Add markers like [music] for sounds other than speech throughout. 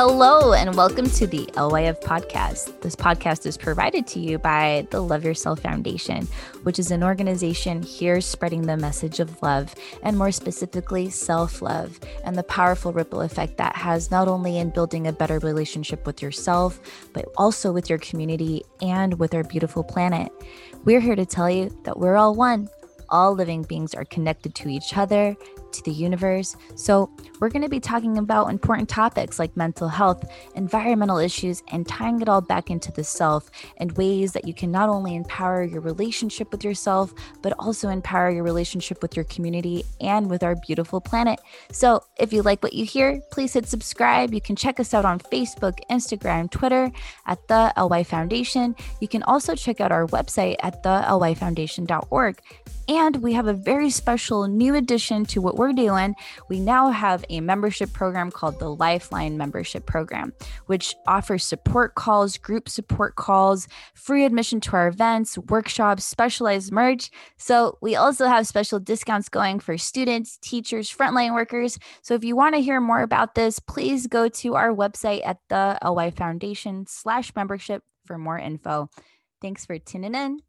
Hello, and welcome to the LYF podcast. This podcast is provided to you by the Love Yourself Foundation, which is an organization here spreading the message of love and more specifically, self love and the powerful ripple effect that has not only in building a better relationship with yourself, but also with your community and with our beautiful planet. We're here to tell you that we're all one. All living beings are connected to each other to the universe. So, we're going to be talking about important topics like mental health, environmental issues, and tying it all back into the self and ways that you can not only empower your relationship with yourself, but also empower your relationship with your community and with our beautiful planet. So, if you like what you hear, please hit subscribe. You can check us out on Facebook, Instagram, Twitter at the LY Foundation. You can also check out our website at thelyfoundation.org. And we have a very special new addition to what we're doing. We now have a membership program called the Lifeline Membership Program, which offers support calls, group support calls, free admission to our events, workshops, specialized merch. So we also have special discounts going for students, teachers, frontline workers. So if you want to hear more about this, please go to our website at the LY Foundation slash membership for more info. Thanks for tuning in.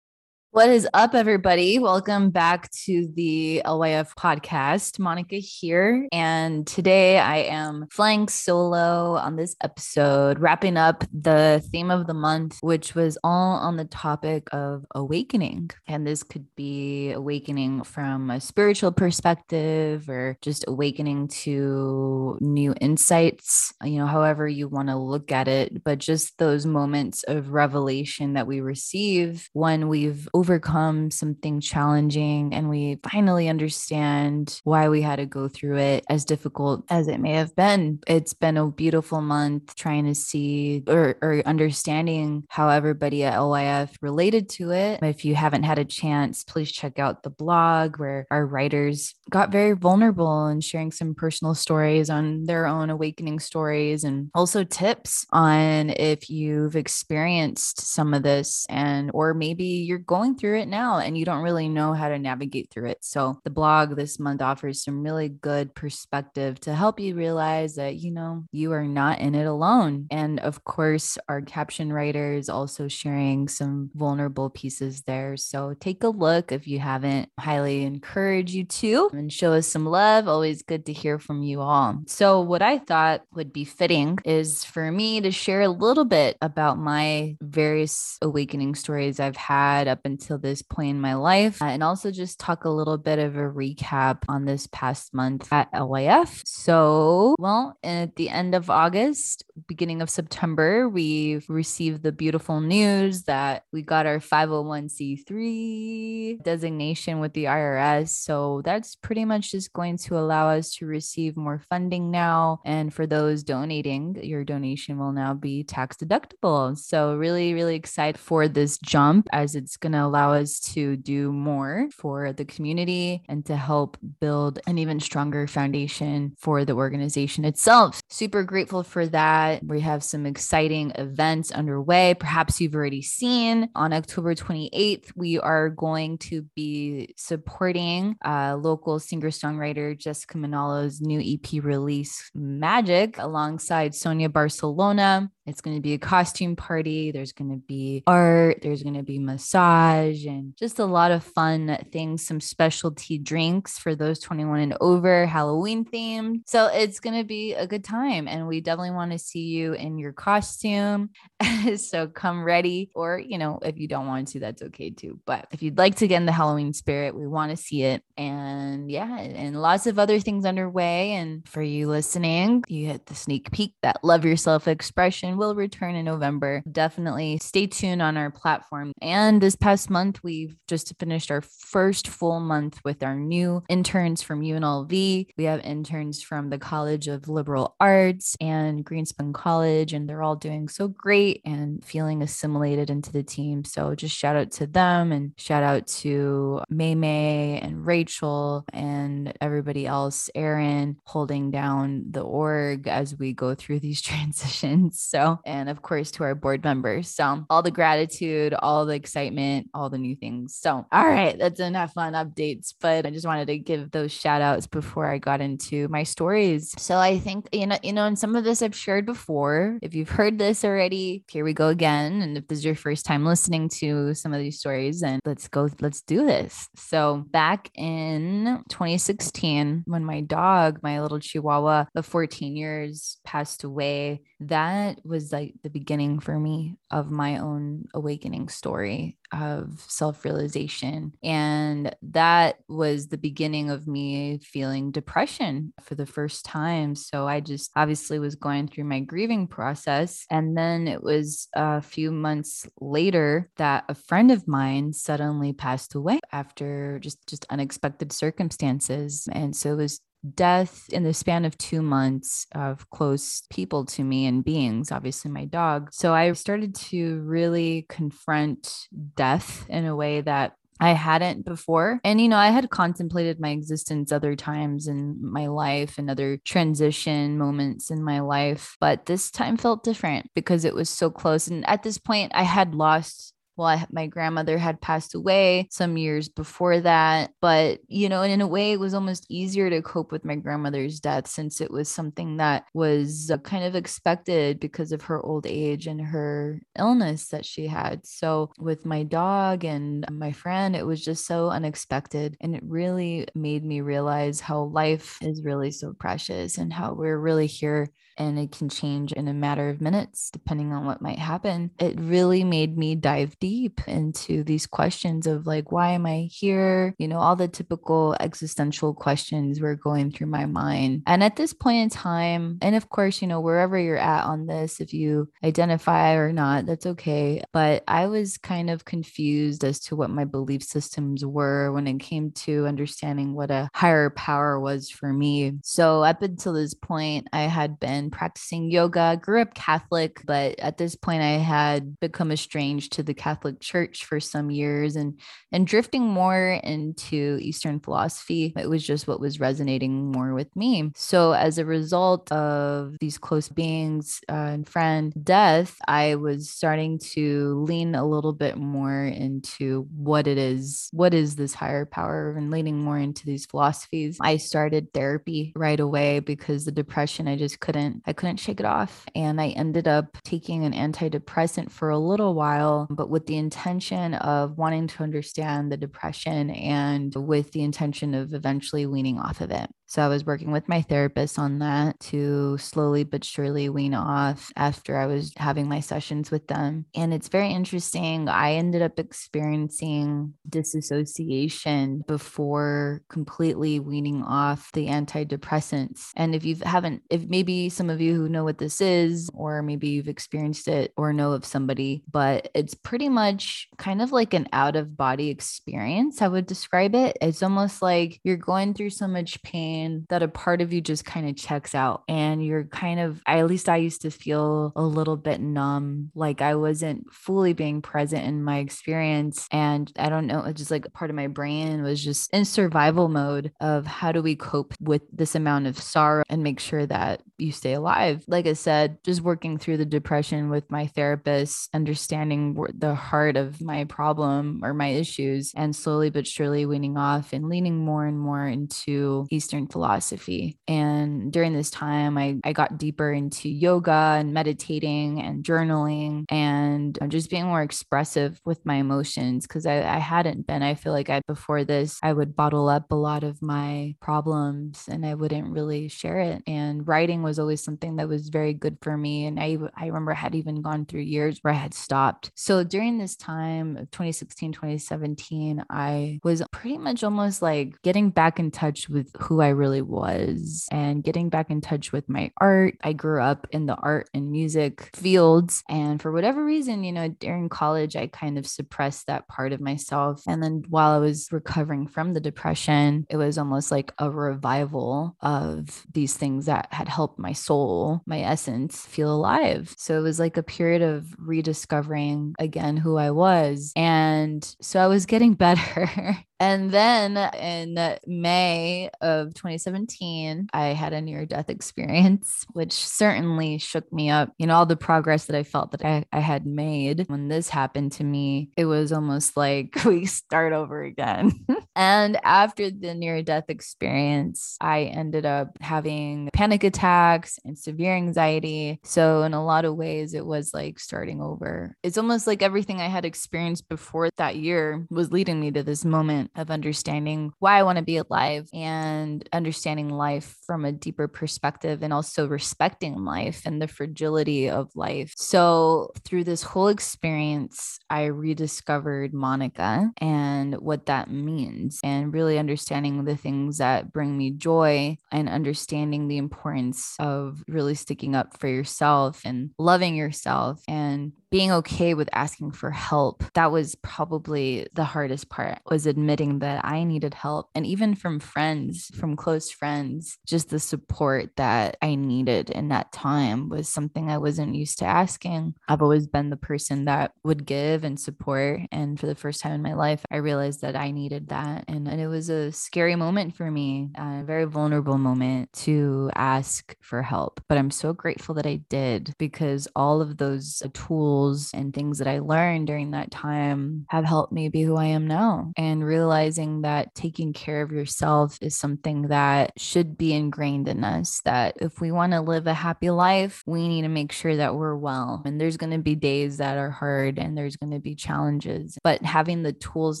What is up, everybody? Welcome back to the LYF podcast. Monica here. And today I am flying solo on this episode, wrapping up the theme of the month, which was all on the topic of awakening. And this could be awakening from a spiritual perspective or just awakening to new insights, you know, however you want to look at it. But just those moments of revelation that we receive when we've overcome something challenging and we finally understand why we had to go through it as difficult as it may have been. It's been a beautiful month trying to see or, or understanding how everybody at LYF related to it. If you haven't had a chance, please check out the blog where our writers got very vulnerable and sharing some personal stories on their own awakening stories and also tips on if you've experienced some of this and or maybe you're going through it now and you don't really know how to navigate through it. So, the blog this month offers some really good perspective to help you realize that, you know, you are not in it alone. And of course, our caption writer is also sharing some vulnerable pieces there. So, take a look if you haven't. Highly encourage you to and show us some love. Always good to hear from you all. So, what I thought would be fitting is for me to share a little bit about my various awakening stories I've had up until until this point in my life, uh, and also just talk a little bit of a recap on this past month at LYF. So, well, at the end of August, beginning of September, we received the beautiful news that we got our 501c3 designation with the IRS. So, that's pretty much just going to allow us to receive more funding now. And for those donating, your donation will now be tax deductible. So, really, really excited for this jump as it's going to allow us to do more for the community and to help build an even stronger foundation for the organization itself. Super grateful for that. We have some exciting events underway. Perhaps you've already seen on October 28th, we are going to be supporting uh, local singer songwriter Jessica Manalo's new EP release, Magic, alongside Sonia Barcelona. It's going to be a costume party. There's going to be art. There's going to be massage and just a lot of fun things, some specialty drinks for those 21 and over, Halloween themed. So it's going to be a good time. And we definitely want to see you in your costume. [laughs] so come ready. Or, you know, if you don't want to, that's okay too. But if you'd like to get in the Halloween spirit, we want to see it. And yeah, and lots of other things underway. And for you listening, you hit the sneak peek that love yourself expression will return in November. Definitely stay tuned on our platform. And this past month, we've just finished our first full month with our new interns from UNLV. We have interns from the College of Liberal Arts and Greenspun College, and they're all doing so great and feeling assimilated into the team. So just shout out to them and shout out to May May and Rachel and everybody else, Aaron, holding down the org as we go through these [laughs] transitions. So and of course to our board members. So, all the gratitude, all the excitement all the new things. So, all right, that's enough fun updates, but I just wanted to give those shout outs before I got into my stories. So, I think, you know, you know, and some of this I've shared before. If you've heard this already, here we go again. And if this is your first time listening to some of these stories, then let's go, let's do this. So, back in 2016, when my dog, my little chihuahua of 14 years, passed away, that was like the beginning for me of my own awakening story of self realization. And that was the beginning of me feeling depression for the first time. So I just obviously was going through my grieving process. And then it was a few months later that a friend of mine suddenly passed away after just, just unexpected circumstances. And so it was death in the span of two months of close people to me and beings, obviously my dog. So I started to really confront death in a way that I hadn't before. And, you know, I had contemplated my existence other times in my life and other transition moments in my life. But this time felt different because it was so close. And at this point, I had lost well, I, my grandmother had passed away some years before that. But, you know, and in a way, it was almost easier to cope with my grandmother's death since it was something that was uh, kind of expected because of her old age and her illness that she had. So, with my dog and my friend, it was just so unexpected. And it really made me realize how life is really so precious and how we're really here and it can change in a matter of minutes depending on what might happen. It really made me dive deep into these questions of like, why am I here? You know, all the typical existential questions were going through my mind. And at this point in time, and of course, you know, wherever you're at on this, if you identify or not, that's okay. But I was kind of confused as to what my belief systems were when it came to understanding what a higher power was for me. So up until this point, I had been practicing yoga. Grew up Catholic, but at this point I had become estranged to the Catholic Church for some years and and drifting more into Eastern philosophy. It was just what was resonating more with me. So as a result of these close beings uh, and friend death, I was starting to lean a little bit more into what it is, what is this higher power, and leaning more into these philosophies. I started therapy right away because the depression I just couldn't I couldn't shake it off and I ended up taking an antidepressant for a little while but with the intention of wanting to understand the depression and with the intention of eventually weaning off of it. So I was working with my therapist on that to slowly but surely wean off after I was having my sessions with them. And it's very interesting. I ended up experiencing disassociation before completely weaning off the antidepressants. And if you haven't, if maybe some of you who know what this is, or maybe you've experienced it or know of somebody, but it's pretty much kind of like an out of body experience. I would describe it. It's almost like you're going through so much pain that a part of you just kind of checks out and you're kind of—I at least I used to feel a little bit numb, like I wasn't fully being present in my experience. And I don't know, it's just like part of my brain was just in survival mode of how do we cope with this amount of sorrow and make sure that you stay alive. Like I said, just working through the depression with my therapist, understanding the heart of my problem or my issues, and slowly but surely weaning off and leaning more and more into Eastern philosophy. And during this time, I, I got deeper into yoga and meditating and journaling and uh, just being more expressive with my emotions because I, I hadn't been. I feel like I, before this, I would bottle up a lot of my problems and I wouldn't really share it. And writing was always something that was very good for me. And I, I remember I had even gone through years where I had stopped. So during this time, of 2016, 2017, I was pretty much almost like getting back in touch with who I really was and getting back in touch with my art. I grew up in the art and music fields. And for whatever reason, you know, during college, I kind of suppressed that part of myself. And then while I was recovering from the depression, it was almost like a revival of these things that had helped my soul, my essence feel alive. So it was like a period of rediscovering again who I was. And so I was getting [laughs] better. And then in May of 2017, I had a near death experience, which certainly shook me up. You know, all the progress that I felt that I, I had made when this happened to me, it was almost like [laughs] we start over again. And after the near death experience, I ended up having panic attacks and severe anxiety. So, in a lot of ways, it was like starting over. It's almost like everything I had experienced before that year was leading me to this moment of understanding why I want to be alive and understanding life from a deeper perspective and also respecting life and the fragility of life. So, through this whole experience, I rediscovered Monica and what that means, and really understanding the things that bring me joy and understanding the importance of really sticking up for yourself and loving yourself and being okay with asking for help. That was probably the hardest part was admitting that i needed help. And even from friends from close friends just the support that i needed in that time was something i wasn't used to asking. I've always been the person that would give and support. And for the first time in my life i realized that i needed that and, and it was a scary moment for me a very vulnerable moment to ask for help but i'm so grateful that i did because all of those tools tools and things that I learned during that time have helped me be who I am now. And realizing that taking care of yourself is something that should be ingrained in us. That if we want to live a happy life, we need to make sure that we're well. And there's going to be days that are hard and there's going to be challenges, but having the tools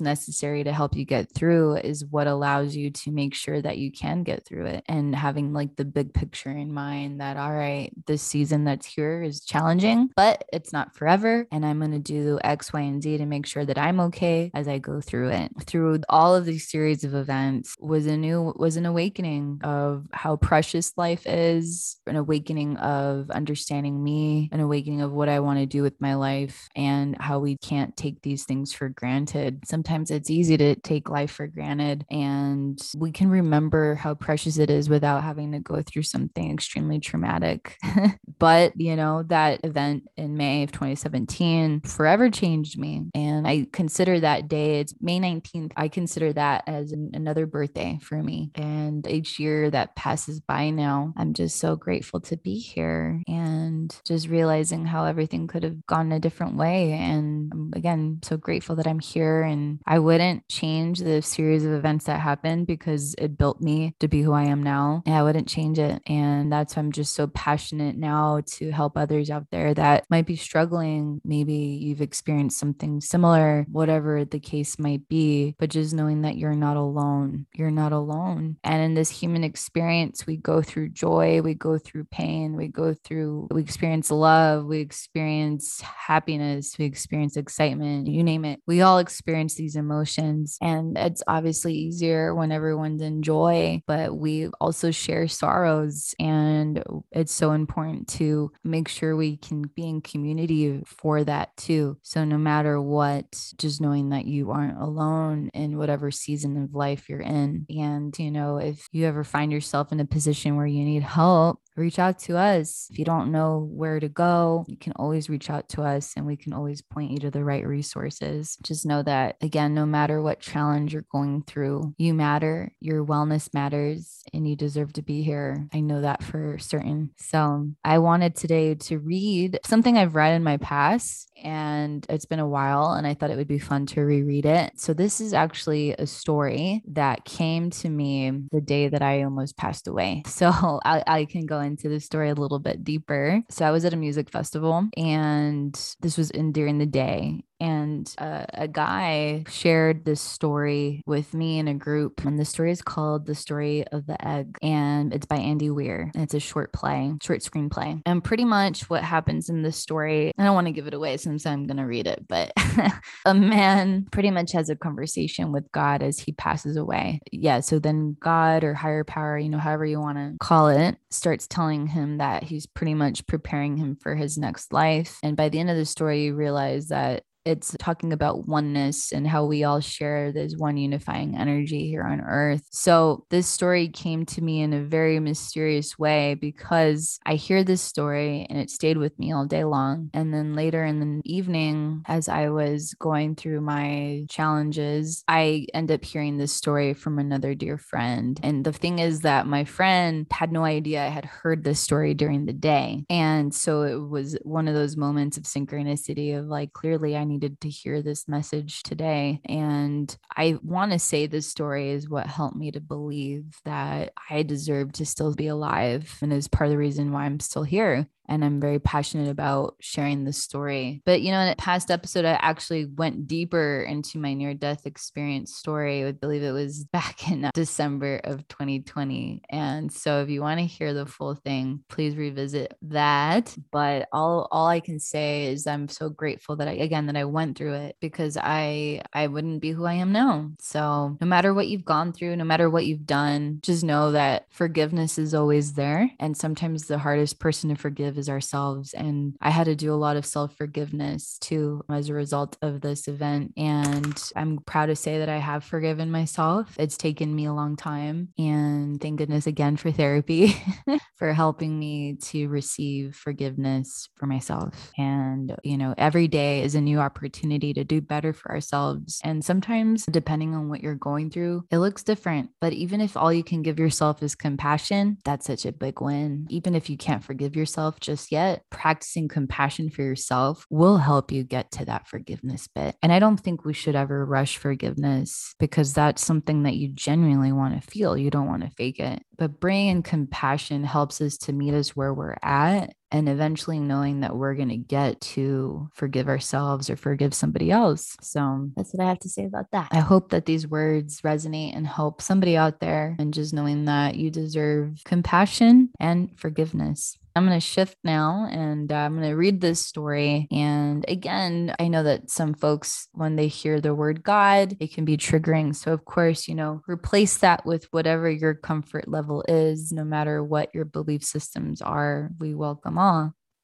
necessary to help you get through is what allows you to make sure that you can get through it. And having like the big picture in mind that, all right, this season that's here is challenging, but it's not forever forever. And I'm going to do X, Y, and Z to make sure that I'm okay as I go through it. Through all of these series of events was a new, was an awakening of how precious life is, an awakening of understanding me, an awakening of what I want to do with my life and how we can't take these things for granted. Sometimes it's easy to take life for granted and we can remember how precious it is without having to go through something extremely traumatic. [laughs] but, you know, that event in May of 2017 2017 forever changed me. And I consider that day, it's May 19th, I consider that as an, another birthday for me. And each year that passes by now, I'm just so grateful to be here and just realizing how everything could have gone a different way. And I'm, again, so grateful that I'm here. And I wouldn't change the series of events that happened because it built me to be who I am now. And I wouldn't change it. And that's why I'm just so passionate now to help others out there that might be struggling maybe you've experienced something similar, whatever the case might be, but just knowing that you're not alone. You're not alone. And in this human experience, we go through joy, we go through pain, we go through, we experience love, we experience happiness, we experience excitement, you name it. We all experience these emotions. And it's obviously easier when everyone's in joy, but we also share sorrows. And it's so important to make sure we can be in community for that too. So, no matter what, just knowing that you aren't alone in whatever season of life you're in. And, you know, if you ever find yourself in a position where you need help, reach out to us. If you don't know where to go, you can always reach out to us and we can always point you to the right resources. Just know that, again, no matter what challenge you're going through, you matter, your wellness matters, and you deserve to be here. I know that for certain. So I wanted today to read something I've read in my past, and it's been a while, and I thought it would be fun to reread it. So this is actually a story that came to me the day that I almost passed away. [laughs] So I, I can go into the story a little bit deeper. So I was at a music festival and this was in during the day and uh, a guy shared this story with me in a group and the story is called the story of the egg and it's by andy weir and it's a short play short screenplay. And pretty much what happens in this story i don't want to give it away since i'm going to read it but [laughs] a man pretty much has a conversation with god as he passes away. Yeah so then god or higher power you know however you want to call it starts telling him that he's pretty much preparing him for his next life. And by the end of the story you realize that It's talking about oneness and how we all share this one unifying energy here on earth. So, this story came to me in a very mysterious way because I hear this story and it stayed with me all day long. And then later in the evening, as I was going through my challenges, I end up hearing this story from another dear friend. And the thing is that my friend had no idea I had heard this story during the day. And so it was one of those moments of synchronicity of like, clearly I needed to hear this message today. And I want to say this story is what helped me to believe that I deserve to still be alive and is part of the reason why I'm still here and I'm very passionate about sharing this story. But you know, in a past episode, I actually went deeper into my near death experience story. I believe it was [laughs] back in uh, December of 2020. And so if you want to hear the full thing, please revisit that. But all all I can say is I'm so grateful that I again that I went through it because I I wouldn't be who I am now. So no matter what you've gone through, no matter what you've done, just know that forgiveness is always there. And sometimes the hardest person to forgive as ourselves. And I had to do a lot of self forgiveness too as a result of this event. And I'm proud to say that I have forgiven myself. It's taken me a long time. And thank goodness again for therapy [laughs] for helping me to receive forgiveness for myself. And, you know, every day is a new opportunity to do better for ourselves. And sometimes, depending on what you're going through, it looks different. But even if all you can give yourself is compassion, that's such a big win. Even if you can't forgive yourself, just yet, practicing compassion for yourself will help you get to that forgiveness bit. And I don't think we should ever rush forgiveness because that's something that you genuinely want to feel. You don't want to fake it. But bringing compassion helps us to meet us where we're at and eventually knowing that we're going to get to forgive ourselves or forgive somebody else. So that's what I have to say about that. I hope that these words resonate and help somebody out there and just knowing that you deserve compassion and forgiveness. I'm going to shift now and uh, I'm going to read this story. And again, I know that some folks, when they hear the word God, it can be triggering. So, of course, you know, replace that with whatever your comfort level is, no matter what your belief systems are. We welcome all.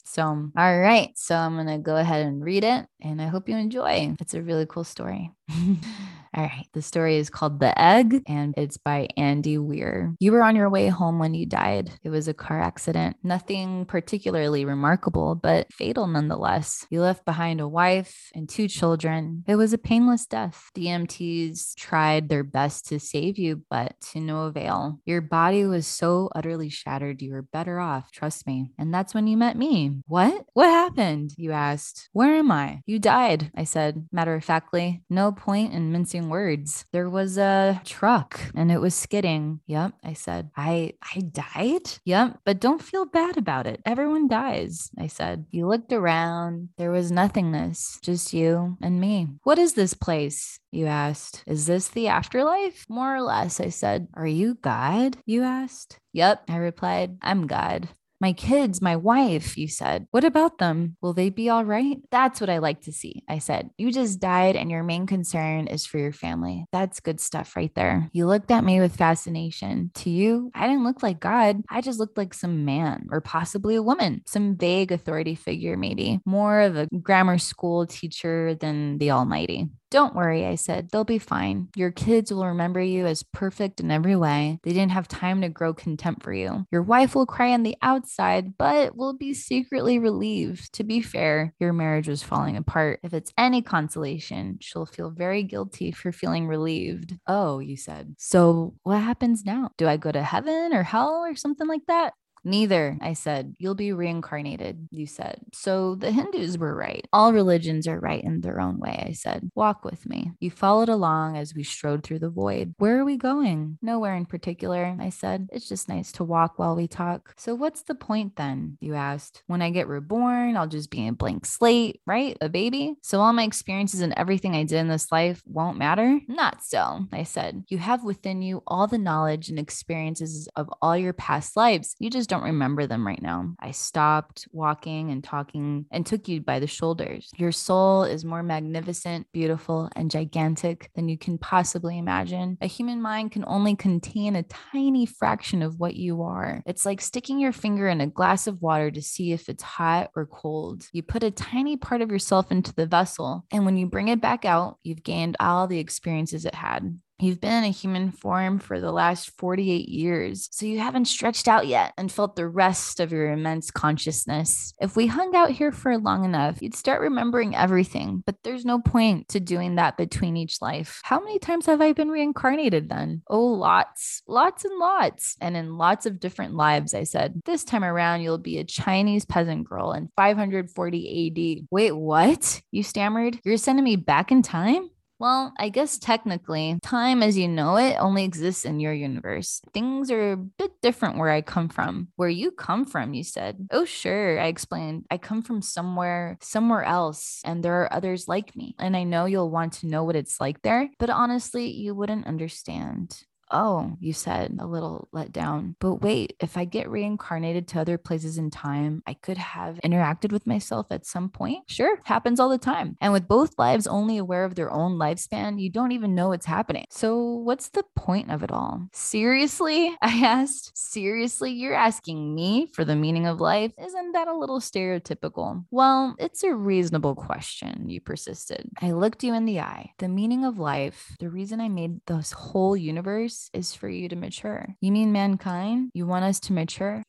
So, all right. So, I'm going to go ahead and read it and I hope you enjoy. It's a really cool story. [laughs] All right. The story is called The Egg and it's by Andy Weir. You were on your way home when you died. It was a car accident. Nothing particularly remarkable, but fatal nonetheless. You left behind a wife and two children. It was a painless death. The EMTs tried their best to save you, but to no avail. Your body was so utterly shattered, you were better off, trust me. And that's when you met me. What? What happened? You asked. Where am I? You died, I said, matter of factly. No point in mincing words. There was a truck and it was skidding. Yep, I said. I I died? Yep, but don't feel bad about it. Everyone dies, I said. You looked around. There was nothingness, just you and me. What is this place? You asked. Is this the afterlife? More or less, I said. Are you God? You asked. Yep, I replied. I'm God. My kids, my wife, you said. What about them? Will they be all right? That's what I like to see. I said, You just died, and your main concern is for your family. That's good stuff right there. You looked at me with fascination. To you, I didn't look like God. I just looked like some man or possibly a woman, some vague authority figure, maybe more of a grammar school teacher than the Almighty. Don't worry, I said. They'll be fine. Your kids will remember you as perfect in every way. They didn't have time to grow contempt for you. Your wife will cry on the outside, but will be secretly relieved. To be fair, your marriage was falling apart. If it's any consolation, she'll feel very guilty for feeling relieved. Oh, you said. So what happens now? Do I go to heaven or hell or something like that? Neither, I said. You'll be reincarnated, you said. So the Hindus were right. All religions are right in their own way, I said. Walk with me. You followed along as we strode through the void. Where are we going? Nowhere in particular, I said. It's just nice to walk while we talk. So what's the point then? You asked. When I get reborn, I'll just be a blank slate, right? A baby? So all my experiences and everything I did in this life won't matter? Not so, I said. You have within you all the knowledge and experiences of all your past lives. You just don't remember them right now. I stopped walking and talking and took you by the shoulders. Your soul is more magnificent, beautiful, and gigantic than you can possibly imagine. A human mind can only contain a tiny fraction of what you are. It's like sticking your finger in a glass of water to see if it's hot or cold. You put a tiny part of yourself into the vessel, and when you bring it back out, you've gained all the experiences it had. You've been in a human form for the last 48 years, so you haven't stretched out yet and felt the rest of your immense consciousness. If we hung out here for long enough, you'd start remembering everything, but there's no point to doing that between each life. How many times have I been reincarnated then? Oh, lots, lots and lots, and in lots of different lives, I said. This time around, you'll be a Chinese peasant girl in 540 AD. Wait, what? You stammered. You're sending me back in time? Well, I guess technically, time as you know it only exists in your universe. Things are a bit different where I come from. Where you come from, you said. Oh, sure, I explained. I come from somewhere, somewhere else, and there are others like me. And I know you'll want to know what it's like there, but honestly, you wouldn't understand. Oh, you said, a little let down. But wait, if I get reincarnated to other places in time, I could have interacted with myself at some point. Sure, happens all the time. And with both lives only aware of their own lifespan, you don't even know what's happening. So, what's the point of it all? Seriously? [laughs] I asked. Seriously? You're asking me for the meaning of life? Isn't that a little stereotypical? Well, it's a reasonable question, you persisted. I looked you in the eye. The meaning of life, the reason I made this whole universe is for you to mature. You mean mankind? You want us to mature?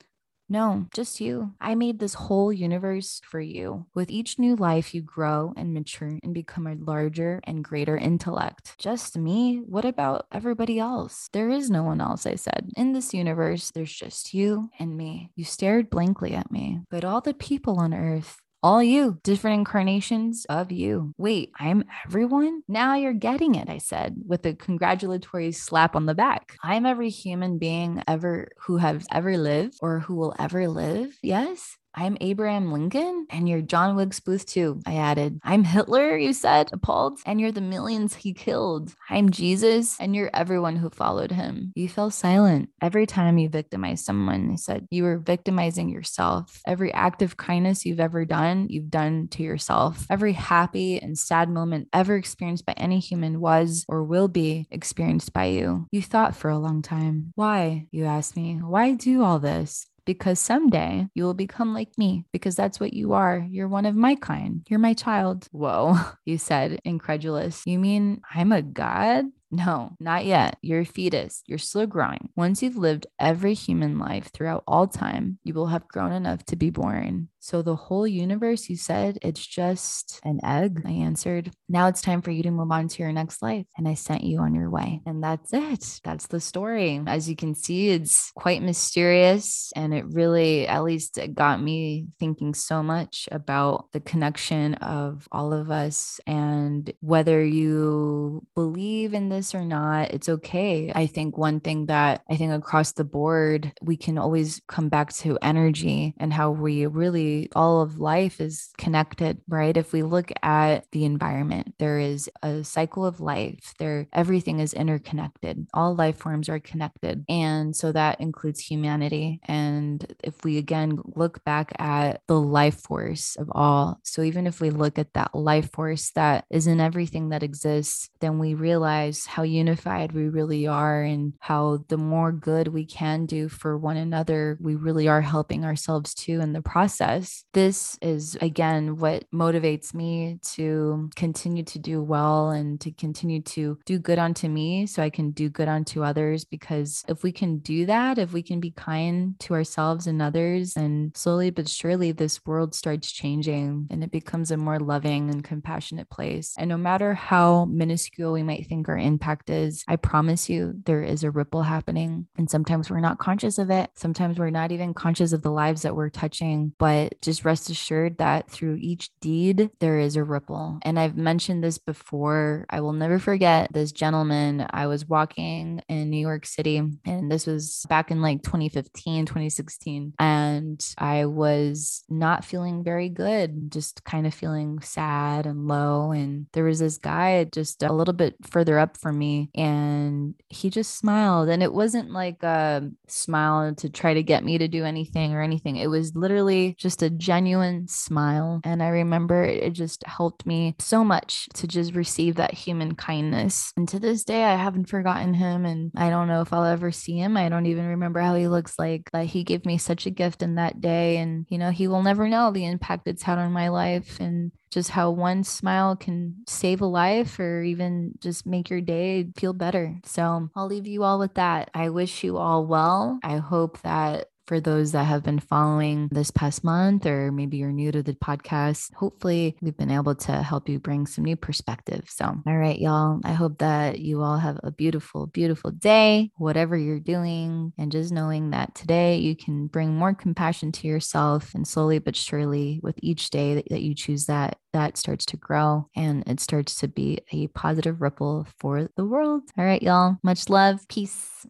No, just you. I made this whole universe for you. With each new life, you grow and mature and become a larger and greater intellect. Just me? What about everybody else? There is no one else, I said. In this universe, there's just you and me. You stared blankly at me. But all the people on earth, all you, different incarnations of you. Wait, I'm everyone? Now you're getting it, I said, with a congratulatory slap on the back. I'm every human being ever who has ever lived or who will ever live. Yes. I'm Abraham Lincoln and you're John Wilkes Booth too. I added, I'm Hitler, you said, appalled, and you're the millions he killed. I'm Jesus and you're everyone who followed him. You fell silent. Every time you victimized someone, I said, you were victimizing yourself. Every act of kindness you've ever done, you've done to yourself. Every happy and sad moment ever experienced by any human was or will be experienced by you. You thought for a long time. Why? You asked me. Why do all this? Because someday you will become like me because that's what you are. You're one of my kind. You're my child. Whoa, [laughs] you said, incredulous. You mean I'm a god? No, not yet. You're a fetus. You're still growing. Once you've lived every human life throughout all time, you will have grown enough to be born. So, the whole universe, you said, it's just an egg. I answered. Now it's time for you to move on to your next life. And I sent you on your way. And that's it. That's the story. As you can see, it's quite mysterious. And it really, at least, it got me thinking so much about the connection of all of us and whether you believe in this or not, it's okay. I think one thing that I think across the board, we can always come back to energy and how we really all of life is connected, right? If we look at the environment, there is a cycle of life. There everything is interconnected. All life forms are connected. And so that includes humanity. And if we again look back at the life force of all, so even if we look at that life force that is in everything that exists, then we realize how unified we really are and how the more good we can do for one another, we really are helping ourselves too in the process this is, again, what motivates me to continue to do well and to continue to do good unto me so I can do good unto others. Because if we can do that, if we can be kind to ourselves and others, and slowly but surely this world starts changing and it becomes a more loving and compassionate place. And no matter how minuscule we might think our impact is, I promise you there is a ripple happening. And sometimes we're not conscious of it. Sometimes we're not even conscious of the lives that we're touching, but Just rest assured that through each deed, there is a ripple. And I've mentioned this before. I will never forget this gentleman. I was walking in New York City, and this was back in like 2015, 2016. And I was not feeling very good, just kind of feeling sad and low. And there was this guy just a little bit further up from me, and he just smiled. And it wasn't like a smile to try to get me to do anything or anything. It was literally just a genuine smile. And I remember it just helped me so much to just receive that human kindness. And to this day, I haven't forgotten him. And I don't know if I'll ever see him. I don't even remember how he looks like. But he gave me such a gift in that day. And, you know, he will never know the impact it's had on my life. And just how one smile can save a life or even just make your day feel better. So I'll leave you all with that. I wish you all well. I hope that for those that have been following this past month, or maybe you're new to the podcast, hopefully we've been able to help you bring some new perspective. So, all right, y'all, I hope that you all have a beautiful, beautiful day, whatever you're doing, and just knowing that today you can bring more compassion to yourself and slowly but surely with each day that, that you choose that that starts to grow and it starts to be a positive ripple for the world. All right, y'all. Much love. Peace.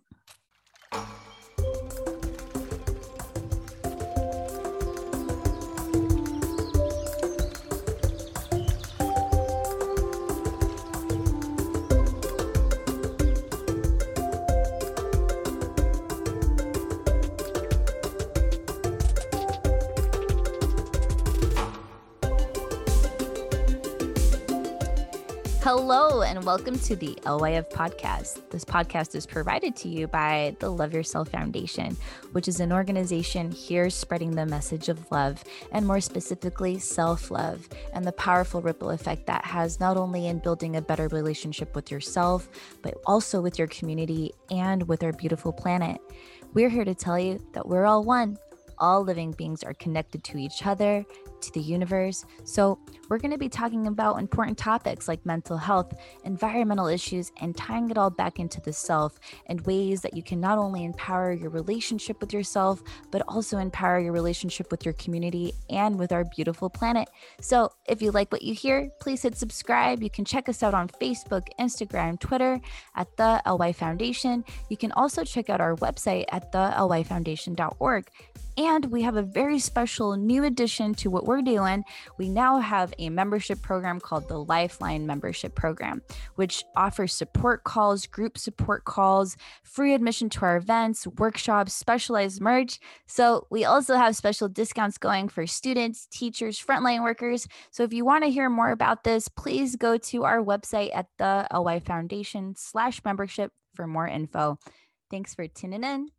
Hello, and welcome to the LYF podcast. This podcast is provided to you by the Love Yourself Foundation, which is an organization here spreading the message of love and more specifically, self love and the powerful ripple effect that has not only in building a better relationship with yourself, but also with your community and with our beautiful planet. We're here to tell you that we're all one all living beings are connected to each other, to the universe. So, we're going to be talking about important topics like mental health, environmental issues, and tying it all back into the self and ways that you can not only empower your relationship with yourself, but also empower your relationship with your community and with our beautiful planet. So, if you like what you hear, please hit subscribe. You can check us out on Facebook, Instagram, Twitter at the LY Foundation. You can also check out our website at the lyfoundation.org. And we have a very special new addition to what we're doing. We now have a membership program called the Lifeline Membership Program, which offers support calls, group support calls, free admission to our events, workshops, specialized merch. So we also have special discounts going for students, teachers, frontline workers. So if you want to hear more about this, please go to our website at the LY Foundation slash membership for more info. Thanks for tuning in.